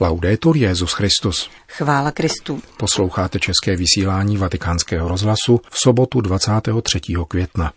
Laudetur Jezus Christus. Chvála Kristu. Posloucháte české vysílání Vatikánského rozhlasu v sobotu 23. května.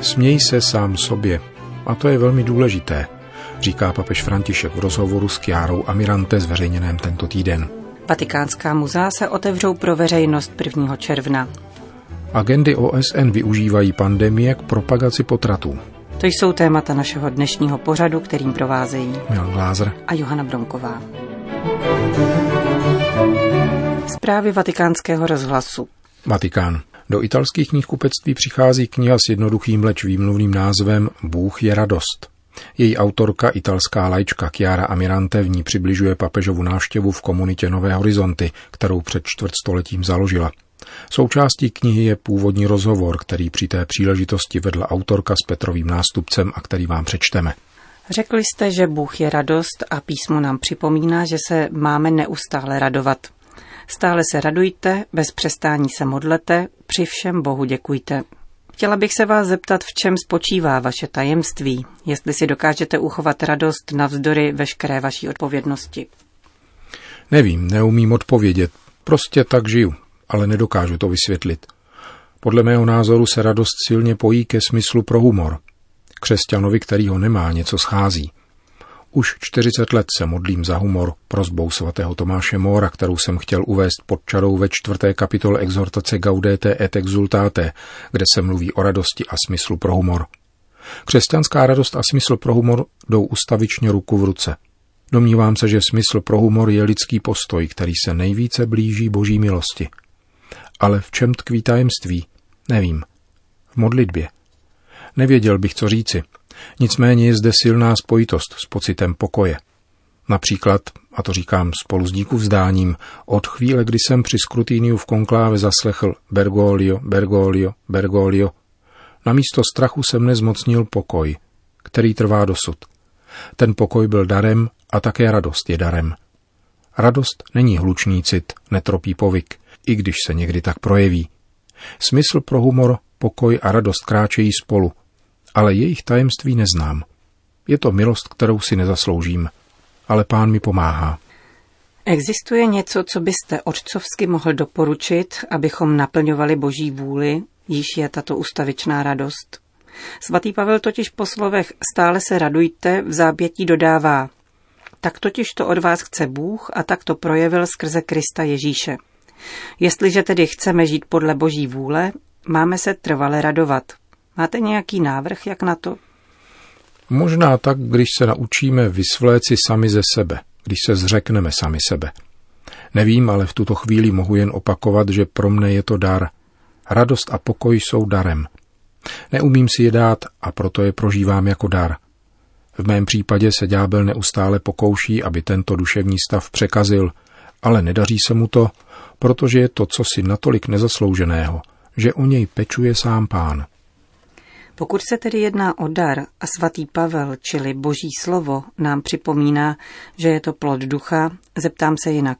Směj se sám sobě. A to je velmi důležité, říká papež František v rozhovoru s Kiárou Amirante zveřejněném tento týden. Vatikánská muzea se otevřou pro veřejnost 1. června. Agendy OSN využívají pandemie k propagaci potratů. To jsou témata našeho dnešního pořadu, kterým provázejí Milan Glázer a Johana Bromková. Zprávy vatikánského rozhlasu. Vatikán. Do italských knihkupectví přichází kniha s jednoduchým leč výmluvným názvem Bůh je radost. Její autorka, italská lajčka Chiara Amirante, v ní přibližuje papežovu návštěvu v komunitě Nové horizonty, kterou před čtvrtstoletím založila. Součástí knihy je původní rozhovor, který při té příležitosti vedla autorka s Petrovým nástupcem a který vám přečteme. Řekli jste, že Bůh je radost a písmo nám připomíná, že se máme neustále radovat. Stále se radujte, bez přestání se modlete, při všem Bohu děkujte. Chtěla bych se vás zeptat, v čem spočívá vaše tajemství, jestli si dokážete uchovat radost navzdory veškeré vaší odpovědnosti. Nevím, neumím odpovědět. Prostě tak žiju, ale nedokážu to vysvětlit. Podle mého názoru se radost silně pojí ke smyslu pro humor. Křesťanovi, který ho nemá, něco schází. Už 40 let se modlím za humor prozbou svatého Tomáše Móra, kterou jsem chtěl uvést pod čarou ve čtvrté kapitole exhortace Gaudete et exultate, kde se mluví o radosti a smyslu pro humor. Křesťanská radost a smysl pro humor jdou ustavičně ruku v ruce. Domnívám se, že smysl pro humor je lidský postoj, který se nejvíce blíží boží milosti. Ale v čem tkví tajemství? Nevím. V modlitbě. Nevěděl bych, co říci. Nicméně je zde silná spojitost s pocitem pokoje. Například, a to říkám spolu s díku vzdáním, od chvíle, kdy jsem při skrutíniu v konkláve zaslechl Bergoglio, Bergoglio, Bergoglio, na místo strachu se mne zmocnil pokoj, který trvá dosud. Ten pokoj byl darem a také radost je darem. Radost není hlučný cit, netropí povyk, i když se někdy tak projeví. Smysl pro humor, pokoj a radost kráčejí spolu, ale jejich tajemství neznám. Je to milost, kterou si nezasloužím, ale pán mi pomáhá. Existuje něco, co byste otcovsky mohl doporučit, abychom naplňovali boží vůli, již je tato ustavičná radost? Svatý Pavel totiž po slovech stále se radujte v zábětí dodává. Tak totiž to od vás chce Bůh a tak to projevil skrze Krista Ježíše. Jestliže tedy chceme žít podle boží vůle, máme se trvale radovat. Máte nějaký návrh, jak na to? Možná tak, když se naučíme vysvléci sami ze sebe, když se zřekneme sami sebe. Nevím, ale v tuto chvíli mohu jen opakovat, že pro mne je to dar. Radost a pokoj jsou darem. Neumím si je dát a proto je prožívám jako dar. V mém případě se ďábel neustále pokouší, aby tento duševní stav překazil, ale nedaří se mu to, protože je to cosi natolik nezaslouženého, že o něj pečuje sám pán. Pokud se tedy jedná o dar a svatý Pavel, čili boží slovo, nám připomíná, že je to plod ducha, zeptám se jinak.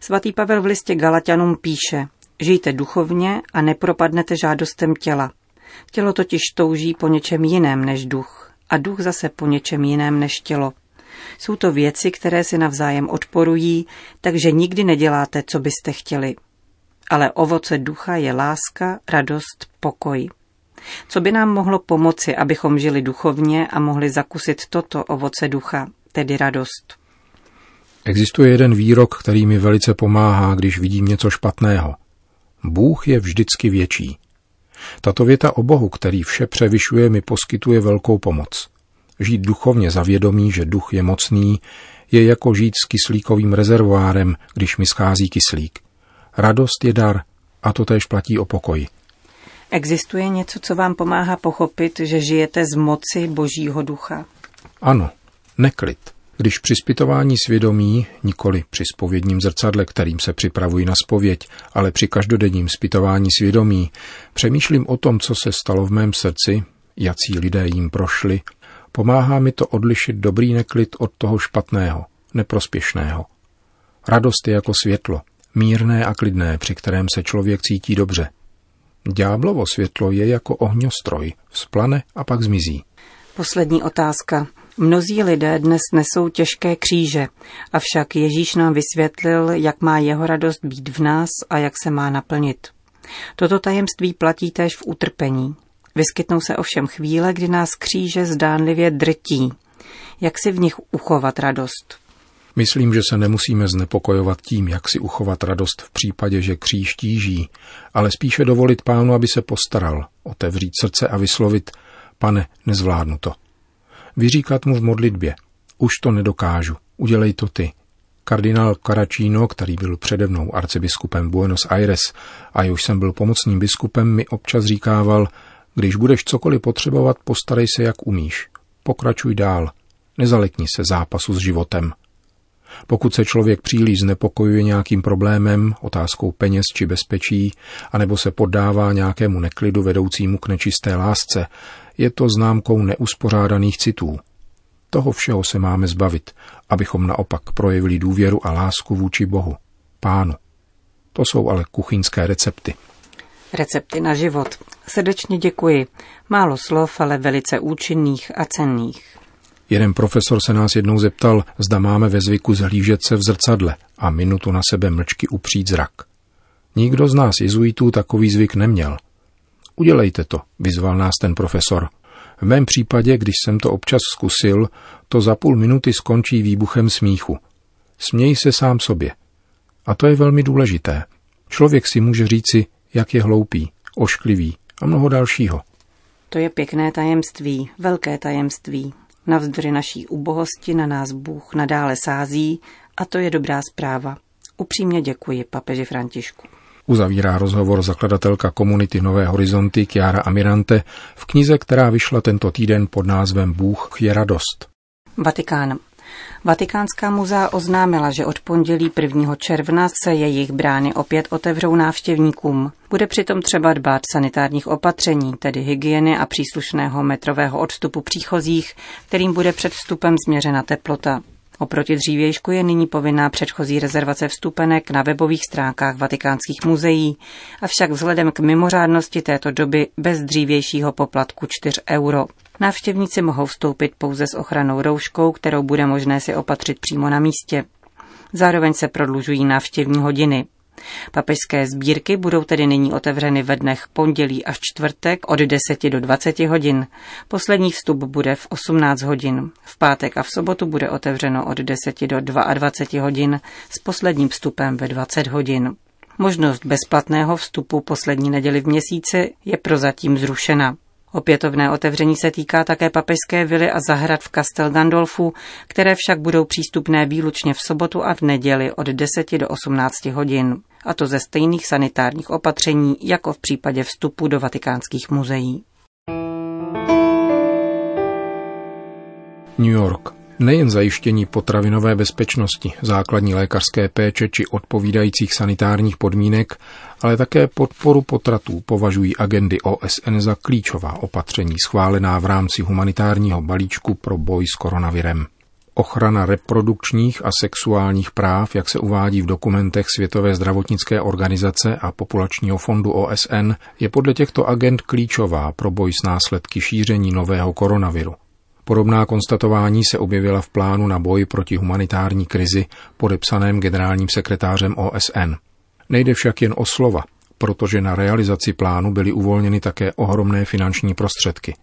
Svatý Pavel v listě Galatianům píše, žijte duchovně a nepropadnete žádostem těla. Tělo totiž touží po něčem jiném než duch a duch zase po něčem jiném než tělo. Jsou to věci, které si navzájem odporují, takže nikdy neděláte, co byste chtěli. Ale ovoce ducha je láska, radost, pokoj. Co by nám mohlo pomoci, abychom žili duchovně a mohli zakusit toto ovoce ducha, tedy radost? Existuje jeden výrok, který mi velice pomáhá, když vidím něco špatného. Bůh je vždycky větší. Tato věta o Bohu, který vše převyšuje, mi poskytuje velkou pomoc. Žít duchovně za vědomí, že duch je mocný, je jako žít s kyslíkovým rezervoárem, když mi schází kyslík. Radost je dar a to též platí o pokoji. Existuje něco, co vám pomáhá pochopit, že žijete z moci Božího ducha? Ano, neklid. Když při zpytování svědomí, nikoli při spovědním zrcadle, kterým se připravuji na spověď, ale při každodenním zpytování svědomí, přemýšlím o tom, co se stalo v mém srdci, jací lidé jim prošli, pomáhá mi to odlišit dobrý neklid od toho špatného, neprospěšného. Radost je jako světlo, mírné a klidné, při kterém se člověk cítí dobře. Ďáblovo světlo je jako ohňostroj, vzplane a pak zmizí. Poslední otázka. Mnozí lidé dnes nesou těžké kříže, avšak Ježíš nám vysvětlil, jak má jeho radost být v nás a jak se má naplnit. Toto tajemství platí též v utrpení. Vyskytnou se ovšem chvíle, kdy nás kříže zdánlivě drtí. Jak si v nich uchovat radost? Myslím, že se nemusíme znepokojovat tím, jak si uchovat radost v případě, že kříž tíží, ale spíše dovolit pánu, aby se postaral, otevřít srdce a vyslovit, pane, nezvládnu to. Vyříkat mu v modlitbě, už to nedokážu, udělej to ty. Kardinál Caracino, který byl přede mnou arcibiskupem Buenos Aires a už jsem byl pomocným biskupem, mi občas říkával, když budeš cokoliv potřebovat, postarej se, jak umíš. Pokračuj dál. Nezalekni se zápasu s životem. Pokud se člověk příliš znepokojuje nějakým problémem, otázkou peněz či bezpečí, anebo se poddává nějakému neklidu vedoucímu k nečisté lásce, je to známkou neuspořádaných citů. Toho všeho se máme zbavit, abychom naopak projevili důvěru a lásku vůči Bohu, Pánu. To jsou ale kuchyňské recepty. Recepty na život. Srdečně děkuji. Málo slov, ale velice účinných a cenných. Jeden profesor se nás jednou zeptal, zda máme ve zvyku zhlížet se v zrcadle a minutu na sebe mlčky upřít zrak. Nikdo z nás jezuitů takový zvyk neměl. Udělejte to, vyzval nás ten profesor. V mém případě, když jsem to občas zkusil, to za půl minuty skončí výbuchem smíchu. Směj se sám sobě. A to je velmi důležité. Člověk si může říci, jak je hloupý, ošklivý a mnoho dalšího. To je pěkné tajemství, velké tajemství. Navzdory naší ubohosti na nás Bůh nadále sází a to je dobrá zpráva. Upřímně děkuji papeži Františku. Uzavírá rozhovor zakladatelka komunity Nové horizonty Chiara Amirante v knize, která vyšla tento týden pod názvem Bůh je radost. Vatikán. Vatikánská muzea oznámila, že od pondělí 1. června se jejich brány opět otevřou návštěvníkům. Bude přitom třeba dbát sanitárních opatření, tedy hygieny a příslušného metrového odstupu příchozích, kterým bude před vstupem změřena teplota. Oproti dřívějšku je nyní povinná předchozí rezervace vstupenek na webových stránkách vatikánských muzeí, avšak vzhledem k mimořádnosti této doby bez dřívějšího poplatku 4 euro. Návštěvníci mohou vstoupit pouze s ochranou rouškou, kterou bude možné si opatřit přímo na místě. Zároveň se prodlužují návštěvní hodiny. Papežské sbírky budou tedy nyní otevřeny ve dnech pondělí až čtvrtek od 10 do 20 hodin. Poslední vstup bude v 18 hodin. V pátek a v sobotu bude otevřeno od 10 do 22 hodin s posledním vstupem ve 20 hodin. Možnost bezplatného vstupu poslední neděli v měsíci je prozatím zrušena. Opětovné otevření se týká také papežské vily a zahrad v Castel Gandolfu, které však budou přístupné výlučně v sobotu a v neděli od 10 do 18 hodin. A to ze stejných sanitárních opatření, jako v případě vstupu do vatikánských muzeí. New York. Nejen zajištění potravinové bezpečnosti, základní lékařské péče či odpovídajících sanitárních podmínek, ale také podporu potratů považují agendy OSN za klíčová opatření schválená v rámci humanitárního balíčku pro boj s koronavirem. Ochrana reprodukčních a sexuálních práv, jak se uvádí v dokumentech Světové zdravotnické organizace a Populačního fondu OSN, je podle těchto agent klíčová pro boj s následky šíření nového koronaviru. Podobná konstatování se objevila v plánu na boj proti humanitární krizi podepsaném generálním sekretářem OSN. Nejde však jen o slova, protože na realizaci plánu byly uvolněny také ohromné finanční prostředky.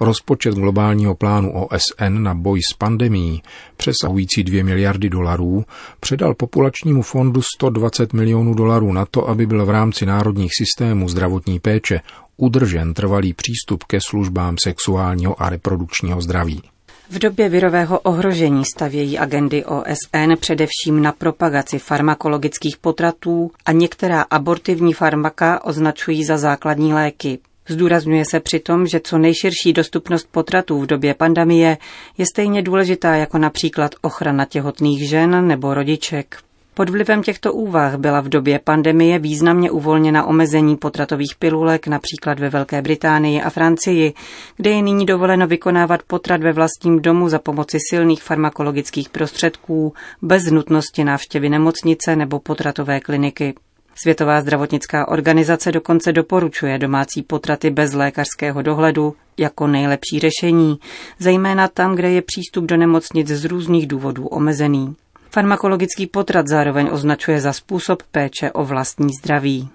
Rozpočet globálního plánu OSN na boj s pandemí, přesahující 2 miliardy dolarů, předal populačnímu fondu 120 milionů dolarů na to, aby byl v rámci národních systémů zdravotní péče udržen trvalý přístup ke službám sexuálního a reprodukčního zdraví. V době virového ohrožení stavějí agendy OSN především na propagaci farmakologických potratů a některá abortivní farmaka označují za základní léky. Zdůrazňuje se přitom, že co nejširší dostupnost potratů v době pandemie je stejně důležitá jako například ochrana těhotných žen nebo rodiček. Pod vlivem těchto úvah byla v době pandemie významně uvolněna omezení potratových pilulek například ve Velké Británii a Francii, kde je nyní dovoleno vykonávat potrat ve vlastním domu za pomoci silných farmakologických prostředků bez nutnosti návštěvy nemocnice nebo potratové kliniky. Světová zdravotnická organizace dokonce doporučuje domácí potraty bez lékařského dohledu jako nejlepší řešení, zejména tam, kde je přístup do nemocnic z různých důvodů omezený. Farmakologický potrat zároveň označuje za způsob péče o vlastní zdraví.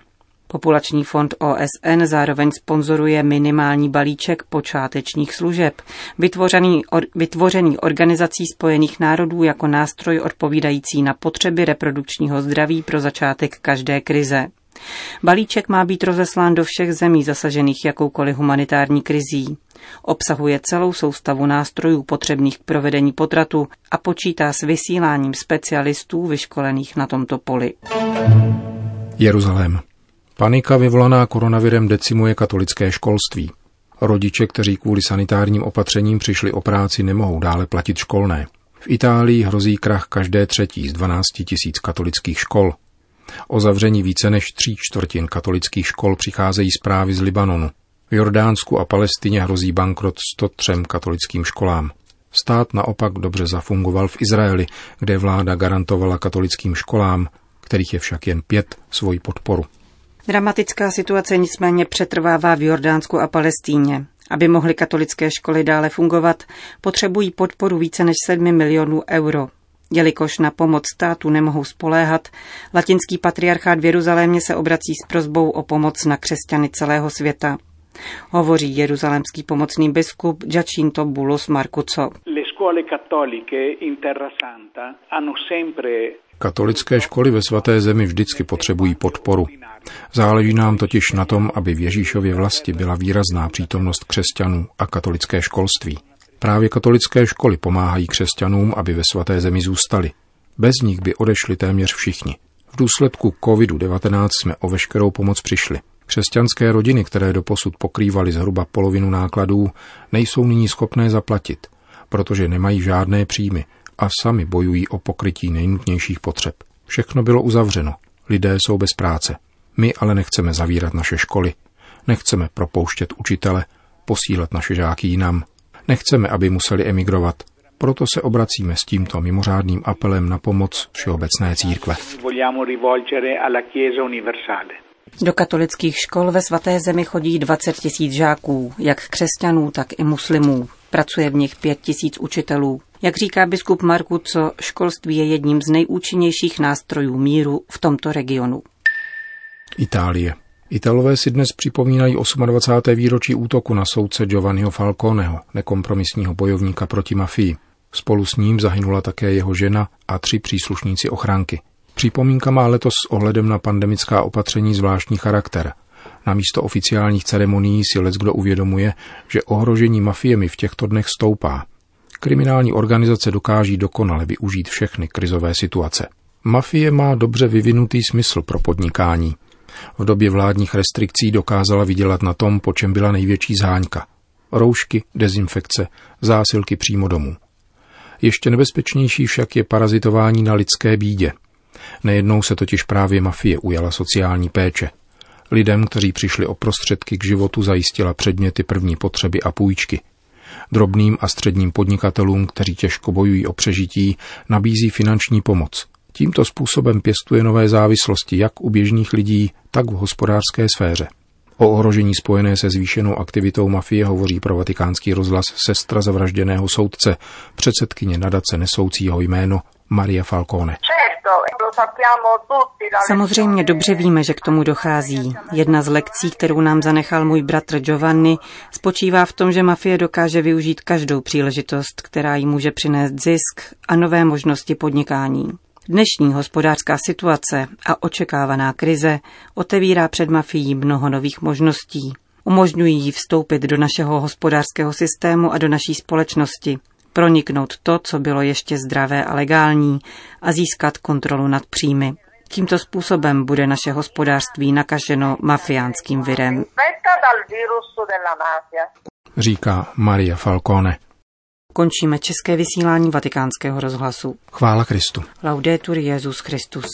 Populační fond OSN zároveň sponzoruje minimální balíček počátečních služeb, vytvořený, or, vytvořený Organizací spojených národů jako nástroj odpovídající na potřeby reprodukčního zdraví pro začátek každé krize. Balíček má být rozeslán do všech zemí zasažených jakoukoliv humanitární krizí. Obsahuje celou soustavu nástrojů potřebných k provedení potratu a počítá s vysíláním specialistů vyškolených na tomto poli. Jeruzalém. Panika vyvolaná koronavirem decimuje katolické školství. Rodiče, kteří kvůli sanitárním opatřením přišli o práci, nemohou dále platit školné. V Itálii hrozí krach každé třetí z 12 tisíc katolických škol. O zavření více než tří čtvrtin katolických škol přicházejí zprávy z Libanonu. V Jordánsku a Palestině hrozí bankrot 103 katolickým školám. Stát naopak dobře zafungoval v Izraeli, kde vláda garantovala katolickým školám, kterých je však jen pět, svoji podporu. Dramatická situace nicméně přetrvává v Jordánsku a Palestíně. Aby mohly katolické školy dále fungovat, potřebují podporu více než 7 milionů euro. Jelikož na pomoc státu nemohou spoléhat, latinský patriarchát v Jeruzalémě se obrací s prozbou o pomoc na křesťany celého světa. Hovoří jeruzalémský pomocný biskup Giacinto Bulos Marcuco. Katolické školy ve svaté zemi vždycky potřebují podporu. Záleží nám totiž na tom, aby v Ježíšově vlasti byla výrazná přítomnost křesťanů a katolické školství. Právě katolické školy pomáhají křesťanům, aby ve svaté zemi zůstali. Bez nich by odešli téměř všichni. V důsledku COVID-19 jsme o veškerou pomoc přišli. Křesťanské rodiny, které doposud pokrývaly zhruba polovinu nákladů, nejsou nyní schopné zaplatit, protože nemají žádné příjmy a sami bojují o pokrytí nejnutnějších potřeb. Všechno bylo uzavřeno, lidé jsou bez práce. My ale nechceme zavírat naše školy, nechceme propouštět učitele, posílat naše žáky jinam, nechceme, aby museli emigrovat. Proto se obracíme s tímto mimořádným apelem na pomoc Všeobecné církve. Do katolických škol ve svaté zemi chodí 20 tisíc žáků, jak křesťanů, tak i muslimů. Pracuje v nich 5 tisíc učitelů. Jak říká biskup co školství je jedním z nejúčinnějších nástrojů míru v tomto regionu. Itálie. Italové si dnes připomínají 28. výročí útoku na soudce Giovanniho Falconeho, nekompromisního bojovníka proti mafii. Spolu s ním zahynula také jeho žena a tři příslušníci ochránky. Připomínka má letos s ohledem na pandemická opatření zvláštní charakter. Na místo oficiálních ceremonií si kdo uvědomuje, že ohrožení mafiemi v těchto dnech stoupá. Kriminální organizace dokáží dokonale využít všechny krizové situace. Mafie má dobře vyvinutý smysl pro podnikání. V době vládních restrikcí dokázala vydělat na tom, po čem byla největší zháňka. Roušky, dezinfekce, zásilky přímo domů. Ještě nebezpečnější však je parazitování na lidské bídě. Nejednou se totiž právě mafie ujala sociální péče. Lidem, kteří přišli o prostředky k životu, zajistila předměty první potřeby a půjčky. Drobným a středním podnikatelům, kteří těžko bojují o přežití, nabízí finanční pomoc. Tímto způsobem pěstuje nové závislosti jak u běžných lidí, tak v hospodářské sféře. O ohrožení spojené se zvýšenou aktivitou mafie hovoří pro vatikánský rozhlas sestra zavražděného soudce, předsedkyně nadace nesoucího jméno Maria Falcone. Samozřejmě dobře víme, že k tomu dochází. Jedna z lekcí, kterou nám zanechal můj bratr Giovanni, spočívá v tom, že mafie dokáže využít každou příležitost, která jí může přinést zisk a nové možnosti podnikání. Dnešní hospodářská situace a očekávaná krize otevírá před mafií mnoho nových možností. Umožňují jí vstoupit do našeho hospodářského systému a do naší společnosti, proniknout to, co bylo ještě zdravé a legální a získat kontrolu nad příjmy. Tímto způsobem bude naše hospodářství nakaženo mafiánským virem. Říká Maria Falcone. Končíme české vysílání vatikánského rozhlasu. Chvála Kristu. Laudetur Jezus Christus.